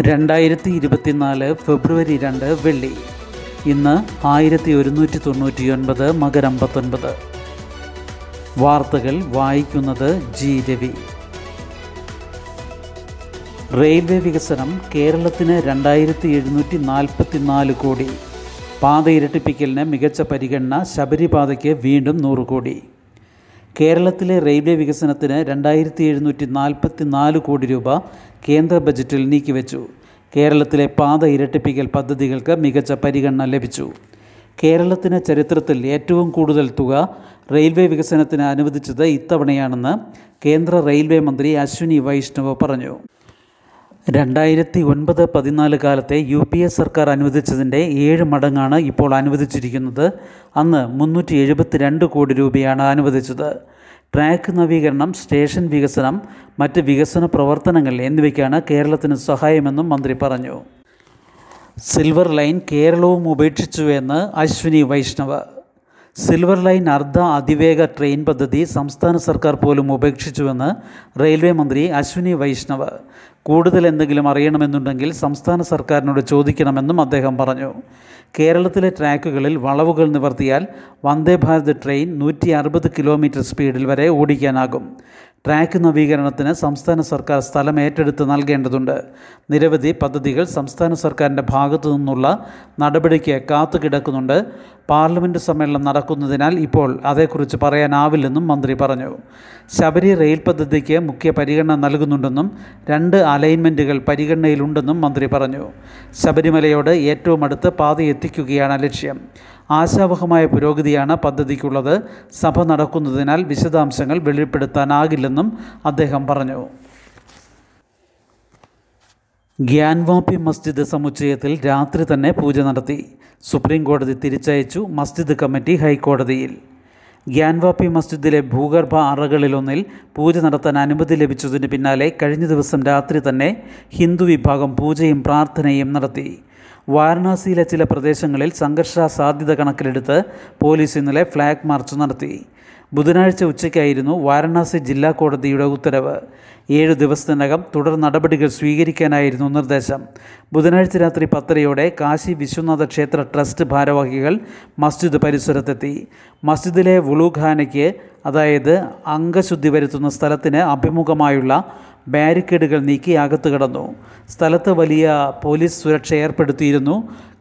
രണ്ടായിരത്തി ഇരുപത്തിനാല് ഫെബ്രുവരി രണ്ട് വെള്ളി. ഇന്ന് ആയിരത്തി ഒരുന്നൂറ്റി തൊണ്ണൂറ്റി ഒൻപത് മകരം പത്തൊൻപത്. വാർത്തകൾ വായിക്കുന്നത് ജി രവി. റെയിൽവേ വികസനം കേരളത്തിന് രണ്ടായിരത്തി എഴുന്നൂറ്റി നാൽപ്പത്തി നാല് കോടി. പാത ഇരട്ടിപ്പിക്കലിന് മികച്ച പരിഗണന ശബരിപാതയ്ക്ക് വീണ്ടും നൂറ് കോടി. കേരളത്തിലെ റെയിൽവേ വികസനത്തിന് രണ്ടായിരത്തി എഴുന്നൂറ്റി നാൽപ്പത്തി നാല് കോടി രൂപ കേന്ദ്ര ബജറ്റിൽ നീക്കിവെച്ചു. കേരളത്തിലെ പാത ഇരട്ടിപ്പിക്കൽ പദ്ധതികൾക്ക് മികച്ച പരിഗണന ലഭിച്ചു. കേരളത്തിന് ചരിത്രത്തിൽ ഏറ്റവും കൂടുതൽ തുക റെയിൽവേ വികസനത്തിന് അനുവദിച്ചത് ഇത്തവണയാണെന്ന് കേന്ദ്ര റെയിൽവേ മന്ത്രി അശ്വിനി വൈഷ്ണവ് പറഞ്ഞു. രണ്ടായിരത്തി ഒൻപത് പതിനാല് കാലത്തെ യു പി എ സർക്കാർ അനുവദിച്ചതിന്റെ ഏഴ് മടങ്ങാണ് ഇപ്പോൾ അനുവദിച്ചിരിക്കുന്നത്. അന്ന് മുന്നൂറ്റി എഴുപത്തിരണ്ട് കോടി രൂപയാണ് അനുവദിച്ചത്. ട്രാക്ക് നവീകരണം സ്റ്റേഷൻ വികസനം മറ്റ് വികസന പ്രവർത്തനങ്ങൾ എന്നിവയ്ക്കാണ് കേരളത്തിന് സഹായമെന്നും മന്ത്രി പറഞ്ഞു. സിൽവർ ലൈൻ കേരളവും ഉപേക്ഷിച്ചു എന്ന് അശ്വിനി വൈഷ്ണവ്. സിൽവർ ലൈൻ അർദ്ധ അതിവേഗ ട്രെയിൻ പദ്ധതി സംസ്ഥാന സർക്കാർ പോലും ഉപേക്ഷിച്ചുവെന്ന് റെയിൽവേ മന്ത്രി അശ്വിനി വൈഷ്ണവ്. കൂടുതൽ എന്തെങ്കിലും അറിയണമെന്നുണ്ടെങ്കിൽ സംസ്ഥാന സർക്കാരിനോട് ചോദിക്കണമെന്നും അദ്ദേഹം പറഞ്ഞു. കേരളത്തിലെ ട്രാക്കുകളിൽ വളവുകൾ നിവർത്തിയാൽ വന്ദേ ഭാരത് ട്രെയിൻ നൂറ്റി കിലോമീറ്റർ സ്പീഡിൽ വരെ ഓടിക്കാനാകും. ട്രാക്ക് നവീകരണത്തിന് സംസ്ഥാന സർക്കാർ സ്ഥലം ഏറ്റെടുത്ത് നൽകേണ്ടതുണ്ട്. നിരവധി പദ്ധതികൾ സംസ്ഥാന സർക്കാരിന്റെ ഭാഗത്തു നിന്നുള്ള നടപടിക്ക് കാത്തുകിടക്കുന്നുണ്ട്. പാർലമെന്റ് സമ്മേളനം നടക്കുന്നതിനാൽ ഇപ്പോൾ അതേക്കുറിച്ച് പറയാനാവില്ലെന്നും മന്ത്രി പറഞ്ഞു. ശബരി റെയിൽ പദ്ധതിക്ക് മുഖ്യ പരിഗണന നൽകുന്നുണ്ടെന്നും രണ്ട് അലൈൻമെന്റുകൾ പരിഗണനയിലുണ്ടെന്നും മന്ത്രി പറഞ്ഞു. ശബരിമലയോട് ഏറ്റവും അടുത്ത് പാതയെത്തിക്കുകയാണ് ലക്ഷ്യം. ആശാവഹമായ പുരോഗതിയാണ് പദ്ധതിക്കുള്ളത്. സഭ നടക്കുന്നതിനാൽ വിശദാംശങ്ങൾ വെളിപ്പെടുത്താനാകില്ലെന്നും അദ്ദേഹം പറഞ്ഞു. ഗ്യാൻവാപ്പി മസ്ജിദ് സമുച്ചയത്തിൽ രാത്രി തന്നെ പൂജ നടത്തി. സുപ്രീം കോടതി തിരിച്ചയച്ചു മസ്ജിദ് കമ്മിറ്റി ഹൈക്കോടതിയിൽ. ഗ്യാൻവാപ്പി മസ്ജിദിലെ ഭൂഗർഭ അറകളിലൊന്നിൽ പൂജ നടത്താൻ അനുമതി ലഭിച്ചതിന് പിന്നാലെ കഴിഞ്ഞ ദിവസം രാത്രി തന്നെ ഹിന്ദു വിഭാഗം പൂജയും പ്രാർത്ഥനയും നടത്തി. വാരണാസിയിലെ ചില പ്രദേശങ്ങളിൽ സംഘർഷ സാധ്യത കണക്കിലെടുത്ത് പോലീസ് ഇന്നലെ ഫ്ലാഗ് മാർച്ച് നടത്തി. ബുധനാഴ്ച ഉച്ചയ്ക്കായിരുന്നു വാരണാസി ജില്ലാ കോടതിയുടെ ഉത്തരവ്. ഏഴു ദിവസത്തിനകം തുടർ നടപടികൾ സ്വീകരിക്കാനായിരുന്നു നിർദ്ദേശം. ബുധനാഴ്ച രാത്രി പത്തരയോടെ കാശി വിശ്വനാഥ ക്ഷേത്ര ട്രസ്റ്റ് ഭാരവാഹികൾ മസ്ജിദ് പരിസരത്തെത്തി. മസ്ജിദിലെ വുളുഖാനയ്ക്ക് അതായത് അംഗശുദ്ധി വരുത്തുന്ന സ്ഥലത്തിന് അഭിമുഖമായുള്ള ബാരിക്കേഡുകൾ നീക്കി അകത്ത് കടന്നു. സ്ഥലത്ത് വലിയ പോലീസ് സുരക്ഷ ഏർപ്പെടുത്തിയിരുന്നു.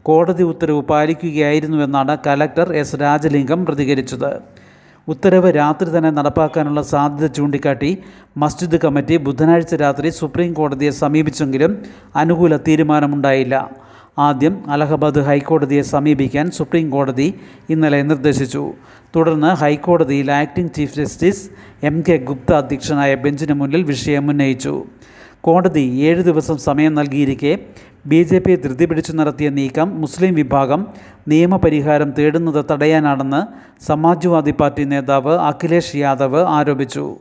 കോടതി ഉത്തരവ് പാലിക്കുകയായിരുന്നുവെന്നാണ് കലക്ടർ എസ് രാജലിംഗം പ്രതികരിച്ചത്. ഉത്തരവ് രാത്രി തന്നെ നടപ്പാക്കാനുള്ള സാധ്യത ചൂണ്ടിക്കാട്ടി മസ്ജിദ് കമ്മിറ്റി ബുധനാഴ്ച രാത്രി സുപ്രീം കോടതിയെ സമീപിച്ചെങ്കിലും അനുകൂല തീരുമാനമുണ്ടായില്ല. ആദ്യം അലഹബാദ് ഹൈക്കോടതിയെ സമീപിക്കാൻ സുപ്രീം കോടതി ഇന്നലെ നിർദ്ദേശിച്ചു. തുടർന്ന് ഹൈക്കോടതിയിൽ acting chief justice M K Gupta അധ്യക്ഷനായ ബെഞ്ചിന് മുന്നിൽ വിഷയം ഉന്നയിച്ചു. കോടതി ഏഴ് ദിവസം സമയം നൽകിയിരിക്കെ ബി ജെ പി ധൃതി പിടിച്ചു നടത്തിയ നീക്കം മുസ്ലിം വിഭാഗം നിയമപരിഹാരം തേടുന്നത് തടയാനാണെന്ന് സമാജ്വാദി പാർട്ടി നേതാവ് അഖിലേഷ് യാദവ് ആരോപിച്ചു.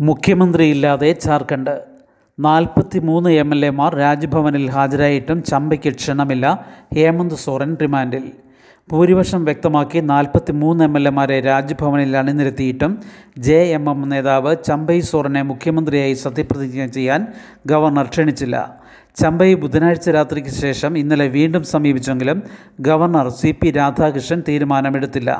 മുഖ്യമന്ത്രിയില്ലാതെ ജാർഖണ്ഡ് നാൽപ്പത്തി മൂന്ന് എം എൽ എമാർ രാജ്ഭവനിൽ ഹാജരായിട്ടും ചമ്പയ്ക്ക് ക്ഷണമില്ല ഹേമന്ത് സോറൻ റിമാൻഡിൽ. ഭൂരിപക്ഷം വ്യക്തമാക്കി നാൽപ്പത്തി മൂന്ന് എം എൽ എമാരെ രാജ്ഭവനിൽ അണിനിരത്തിയിട്ടും ജെ എം എം നേതാവ് ചമ്പൈ സോറിനെ മുഖ്യമന്ത്രിയായി സത്യപ്രതിജ്ഞ ചെയ്യാൻ ഗവർണർ ക്ഷണിച്ചില്ല. ചമ്പൈ ബുധനാഴ്ച രാത്രിക്ക് ശേഷം ഇന്നലെ വീണ്ടും സമീപിച്ചെങ്കിലും ഗവർണർ സി പി രാധാകൃഷ്ണൻ തീരുമാനമെടുത്തില്ല.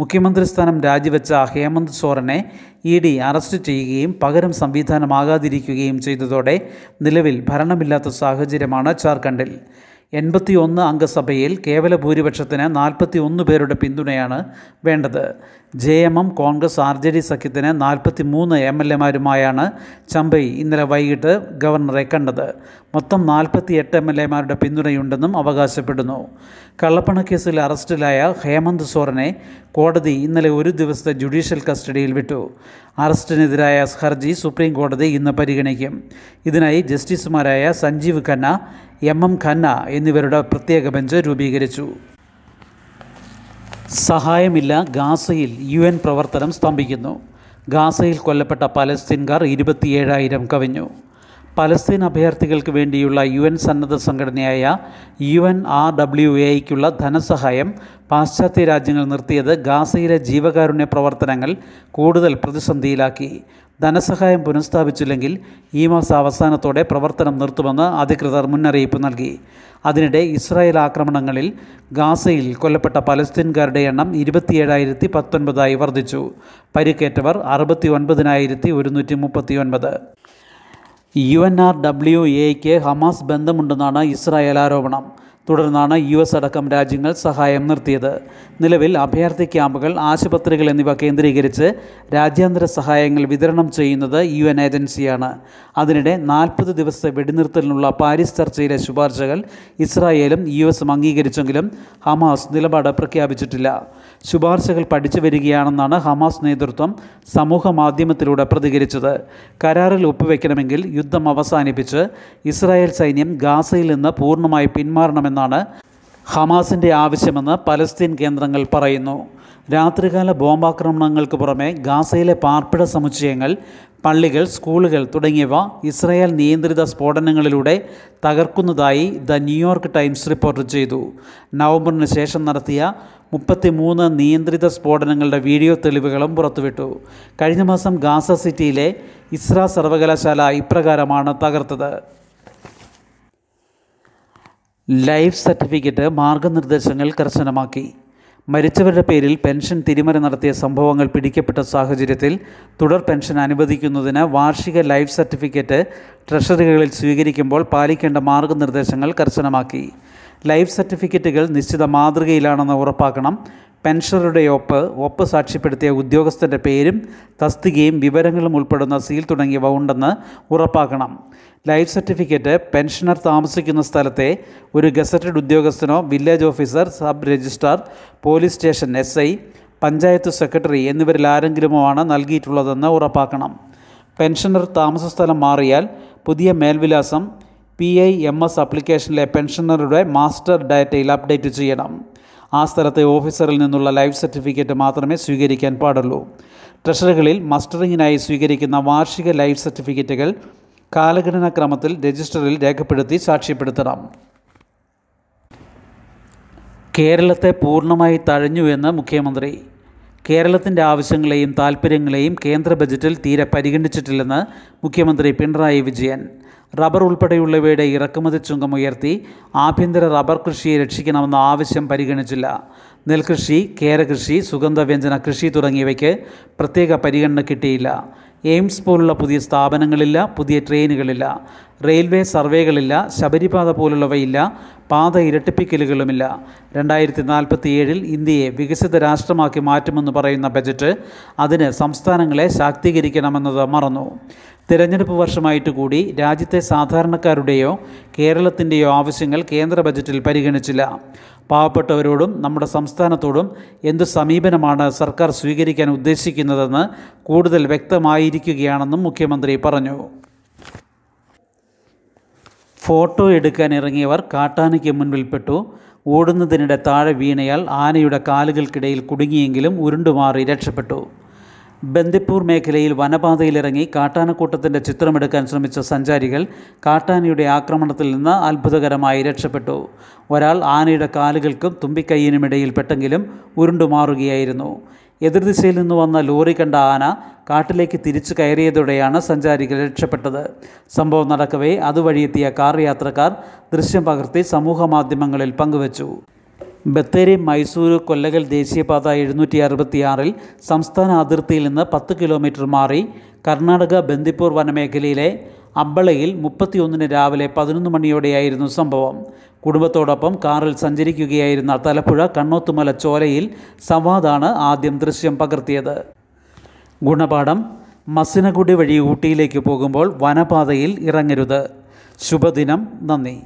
മുഖ്യമന്ത്രി സ്ഥാനം രാജിവെച്ച ഹേമന്ത് സോറനെ ഇ ഡി അറസ്റ്റ് ചെയ്യുകയും പകരം സംവിധാനമാകാതിരിക്കുകയും ചെയ്തതോടെ നിലവിൽ ഭരണമില്ലാത്ത സാഹചര്യമാണ് ജാർഖണ്ഡിൽ എൺപത്തി ഒന്ന് അംഗസഭയിൽ കേവല ഭൂരിപക്ഷത്തിന് നാൽപ്പത്തി ഒന്ന് പേരുടെ പിന്തുണയാണ് വേണ്ടത്. J M M Congress R J D സഖ്യത്തിന് നാൽപ്പത്തി മൂന്ന് എം എൽ എമാരുമായാണ് ചമ്പൈ ഇന്നലെ വൈകിട്ട് ഗവർണറെ കണ്ടത്. മൊത്തം നാൽപ്പത്തി എട്ട് എം എൽ എമാരുടെ പിന്തുണയുണ്ടെന്നും അവകാശപ്പെടുന്നു. കള്ളപ്പണക്കേസിൽ അറസ്റ്റിലായ ഹേമന്ത് സോറനെ കോടതി ഇന്നലെ ഒരു ദിവസത്തെ ജുഡീഷ്യൽ കസ്റ്റഡിയിൽ വിട്ടു. അറസ്റ്റിനെതിരായ ഹർജി സുപ്രീം കോടതി ഇന്ന് പരിഗണിക്കും. ഇതിനായി ജസ്റ്റിസുമാരായ സഞ്ജീവ് ഖന്ന എം എം ഖന്ന എന്നിവരുടെ പ്രത്യേക ബെഞ്ച് രൂപീകരിച്ചു. സഹായമില്ല. ഗാസയിൽ യു എൻ പ്രവർത്തനം സ്തംഭിക്കുന്നു. ഗാസയിൽ കൊല്ലപ്പെട്ട പലസ്തീൻകാർ ഇരുപത്തിയേഴായിരം കവിഞ്ഞു. പലസ്തീൻ അഭയാർത്ഥികൾക്ക് വേണ്ടിയുള്ള യു എൻ സന്നദ്ധ സംഘടനയായ യു എൻ ആർ ഡബ്ല്യു എയ്ക്കുള്ള ധനസഹായം പാശ്ചാത്യ രാജ്യങ്ങൾ നിർത്തിയത് ഗാസയിലെ ജീവകാരുണ്യ പ്രവർത്തനങ്ങൾ കൂടുതൽ പ്രതിസന്ധിയിലാക്കി. ധനസഹായം പുനഃസ്ഥാപിച്ചില്ലെങ്കിൽ ഈ മാസം അവസാനത്തോടെ പ്രവർത്തനം നിർത്തുമെന്ന് അധികൃതർ മുന്നറിയിപ്പ് നൽകി. അതിനിടെ ഇസ്രായേൽ ആക്രമണങ്ങളിൽ ഗാസയിൽ കൊല്ലപ്പെട്ട പലസ്തീൻകാരുടെ എണ്ണം ഇരുപത്തിയേഴായിരത്തി പത്തൊൻപതായി വർദ്ധിച്ചു. പരിക്കേറ്റവർ അറുപത്തി ഒൻപതിനായിരത്തി ഒരുന്നൂറ്റി മുപ്പത്തി ഒൻപത് യു എൻ ആർ ഡബ്ല്യു എക്ക് ഹമാസ് ബന്ധമുണ്ടെന്നാണ് ഇസ്രായേൽ ആരോപണം. തുടർന്നാണ് യു എസ് അടക്കം രാജ്യങ്ങൾ സഹായം നിർത്തിയത്. നിലവിൽ അഭയാർത്ഥി ക്യാമ്പുകൾ ആശുപത്രികൾ എന്നിവ കേന്ദ്രീകരിച്ച് രാജ്യാന്തര സഹായങ്ങൾ വിതരണം ചെയ്യുന്നത് യു എൻ ഏജൻസിയാണ്. അതിനിടെ നാൽപ്പത് ദിവസത്തെ വെടിനിർത്തലിനുള്ള പാരീസ് ചർച്ചയിലെ ശുപാർശകൾ ഇസ്രായേലും യു എസും അംഗീകരിച്ചെങ്കിലും ഹമാസ് നിലപാട് പ്രഖ്യാപിച്ചിട്ടില്ല. ശുപാർശകൾ പഠിച്ചു വരികയാണെന്നാണ് ഹമാസ് നേതൃത്വം സമൂഹ മാധ്യമത്തിലൂടെ പ്രതികരിച്ചത്. കരാറിൽ ഒപ്പുവെക്കണമെങ്കിൽ യുദ്ധം അവസാനിപ്പിച്ച് ഇസ്രായേൽ സൈന്യം ഗാസയിൽ നിന്ന് പൂർണമായി പിന്മാറണമെന്നാണ് ഹമാസിന്റെ ആവശ്യമെന്ന് പലസ്തീൻ കേന്ദ്രങ്ങൾ പറയുന്നു. രാത്രികാല ബോംബാക്രമണങ്ങൾക്ക് പുറമെ ഗാസയിലെ പാർപ്പിട സമുച്ചയങ്ങൾ പള്ളികൾ സ്കൂളുകൾ തുടങ്ങിയവ ഇസ്രായേൽ നിയന്ത്രിത സ്ഫോടനങ്ങളിലൂടെ തകർക്കുന്നതായി the New York Times report ചെയ്തു. നവംബറിന് ശേഷം നടത്തിയ മുപ്പത്തിമൂന്ന് നിയന്ത്രിത സ്ഫോടനങ്ങളുടെ വീഡിയോ തെളിവുകളും പുറത്തുവിട്ടു. കഴിഞ്ഞ മാസം ഗാസ സിറ്റിയിലെ ഇസ്ര സർവകലാശാല ഇപ്രകാരമാണ് തകർത്തത്. ലൈഫ് സർട്ടിഫിക്കറ്റ് മാർഗനിർദ്ദേശങ്ങൾ കർശനമാക്കി. മരിച്ചവരുടെ പേരിൽ പെൻഷൻ തിരിമറി നടത്തിയ സംഭവങ്ങൾ പിടിക്കപ്പെട്ട സാഹചര്യത്തിൽ തുടർ പെൻഷൻ അനുവദിക്കുന്നതിന് വാർഷിക ലൈഫ് സർട്ടിഫിക്കറ്റ് ട്രഷറികളിൽ സ്വീകരിക്കുമ്പോൾ പാലിക്കേണ്ട മാർഗനിർദ്ദേശങ്ങൾ കർശനമാക്കി. ലൈഫ് സർട്ടിഫിക്കറ്റുകൾ നിശ്ചിത മാതൃകയിലാണെന്ന് ഉറപ്പാക്കണം. പെൻഷനറുടെ ഒപ്പ് ഒപ്പ് സാക്ഷ്യപ്പെടുത്തിയ ഉദ്യോഗസ്ഥന്റെ പേരും തസ്തികയും വിവരങ്ങളും ഉൾപ്പെടുന്ന സീൽ തുടങ്ങിയവ ഉണ്ടെന്ന് ഉറപ്പാക്കണം. ലൈഫ് സർട്ടിഫിക്കറ്റ് പെൻഷനർ താമസിക്കുന്ന സ്ഥലത്തെ ഒരു gazetted ഉദ്യോഗസ്ഥനോ village officer sub registrar police station S panchayat secretary എന്നിവരിൽ ആരെങ്കിലുമോ ആണ് നൽകിയിട്ടുള്ളതെന്ന് ഉറപ്പാക്കണം. പെൻഷനർ താമസ സ്ഥലം മാറിയാൽ പുതിയ മേൽവിലാസം പി ഐ എം എസ് ആപ്ലിക്കേഷനിലെ പെൻഷനറുടെ മാസ്റ്റർ ഡാറ്റയിൽ അപ്ഡേറ്റ് ചെയ്യണം. ആ സ്ഥലത്തെ ഓഫീസറിൽ നിന്നുള്ള ലൈഫ് സർട്ടിഫിക്കറ്റ് മാത്രമേ സ്വീകരിക്കാൻ പാടുള്ളൂ. ട്രഷറികളിൽ മസ്റ്ററിങ്ങിനായി സ്വീകരിക്കുന്ന വാർഷിക ലൈഫ് സർട്ടിഫിക്കറ്റുകൾ കാലഗണനാ ക്രമത്തിൽ രജിസ്റ്ററിൽ രേഖപ്പെടുത്തി സാക്ഷ്യപ്പെടുത്തണം. കേരളത്തെ പൂർണമായി തഴഞ്ഞുവെന്ന് മുഖ്യമന്ത്രി. കേരളത്തിന്റെ ആവശ്യങ്ങളെയും താൽപ്പര്യങ്ങളെയും കേന്ദ്ര ബജറ്റിൽ തീരെ പരിഗണിച്ചിട്ടില്ലെന്ന് മുഖ്യമന്ത്രി പിണറായി വിജയൻ. റബ്ബർ ഉൾപ്പെടെയുള്ളവയുടെ ഇറക്കുമതി ചുങ്കം ഉയർത്തി ആഭ്യന്തര റബ്ബർ കൃഷിയെ രക്ഷിക്കണമെന്ന ആവശ്യം പരിഗണിച്ചില്ല. നെൽകൃഷി കേരകൃഷി സുഗന്ധവ്യഞ്ജന കൃഷി തുടങ്ങിയവയ്ക്ക് പ്രത്യേക പരിഗണന കിട്ടിയില്ല. എയിംസ് പോലുള്ള പുതിയ സ്ഥാപനങ്ങളില്ല പുതിയ ട്രെയിനുകളില്ല. റെയിൽവേ സർവേകളില്ല ശബരിപാത പോലുള്ളവയില്ല പാത ഇരട്ടിപ്പിക്കലുകളുമില്ല. രണ്ടായിരത്തി നാൽപ്പത്തി ഏഴിൽ ഇന്ത്യയെ വികസിത രാഷ്ട്രമാക്കി മാറ്റുമെന്ന് പറയുന്ന ബജറ്റ് അതിന് സംസ്ഥാനങ്ങളെ ശാക്തീകരിക്കണമെന്നത് മറന്നു. തിരഞ്ഞെടുപ്പ് വർഷമായിട്ട് കൂടി രാജ്യത്തെ സാധാരണക്കാരുടെയോ കേരളത്തിന്റെയോ ആവശ്യങ്ങൾ കേന്ദ്ര ബജറ്റിൽ പരിഗണിച്ചില്ല. പാവപ്പെട്ടവരോടും നമ്മുടെ സംസ്ഥാനത്തോടും എന്ത് സമീപനമാണ് സർക്കാർ സ്വീകരിക്കാൻ ഉദ്ദേശിക്കുന്നതെന്ന് കൂടുതൽ വ്യക്തമായിരിക്കുകയാണെന്നും മുഖ്യമന്ത്രി പറഞ്ഞു. ഫോട്ടോ എടുക്കാൻ ഇറങ്ങിയവർ കാട്ടാനയ്ക്ക് മുൻപിൽപ്പെട്ടു ഓടുന്നതിനിടെ താഴെ വീണയാൽ ആനയുടെ കാലുകൾക്കിടയിൽ കുടുങ്ങിയെങ്കിലും ഉരുണ്ടുമാറി രക്ഷപ്പെട്ടു. ബന്ദിപ്പൂർ മേഖലയിൽ വനപാതയിലിറങ്ങി കാട്ടാനക്കൂട്ടത്തിന്റെ ചിത്രമെടുക്കാൻ ശ്രമിച്ച സഞ്ചാരികൾ കാട്ടാനയുടെ ആക്രമണത്തിൽ നിന്ന് അത്ഭുതകരമായി രക്ഷപ്പെട്ടു. ഒരാൾ ആനയുടെ കാലുകൾക്കും തുമ്പിക്കൈയിനുമിടയിൽ പെട്ടെങ്കിലും ഉരുണ്ടുമാറുകയായിരുന്നു. എതിർദിശയിൽ നിന്ന് വന്ന ലോറി കണ്ട ആന കാട്ടിലേക്ക് തിരിച്ചു കയറിയതോടെയാണ് സഞ്ചാരികൾ രക്ഷപ്പെട്ടത്. സംഭവം നടക്കവേ അതുവഴിയെത്തിയ കാർ യാത്രക്കാർ ദൃശ്യം പകർത്തി സമൂഹ മാധ്യമങ്ങളിൽ പങ്കുവച്ചു. ബത്തേരി മൈസൂരു കൊല്ലകൽ ദേശീയപാത എഴുന്നൂറ്റി അറുപത്തിയാറിൽ സംസ്ഥാന അതിർത്തിയിൽ നിന്ന് പത്ത് കിലോമീറ്റർ മാറി കർണാടക ബന്ദിപ്പൂർ വനമേഖലയിലെ അമ്പളയിൽ മുപ്പത്തിയൊന്നിന് രാവിലെ പതിനൊന്ന് മണിയോടെയായിരുന്നു സംഭവം. കുടുംബത്തോടൊപ്പം കാറിൽ സഞ്ചരിക്കുകയായിരുന്ന തലപ്പുഴ കണ്ണോത്തുമല ചോലയിൽ സവാദാണ് ആദ്യം ദൃശ്യം പകർത്തിയത്. ഗുണപാഠം മസിനഗുഡി വഴി ഊട്ടിയിലേക്ക് പോകുമ്പോൾ വനപാതയിൽ ഇറങ്ങരുത്. ശുഭദിനം നന്ദി.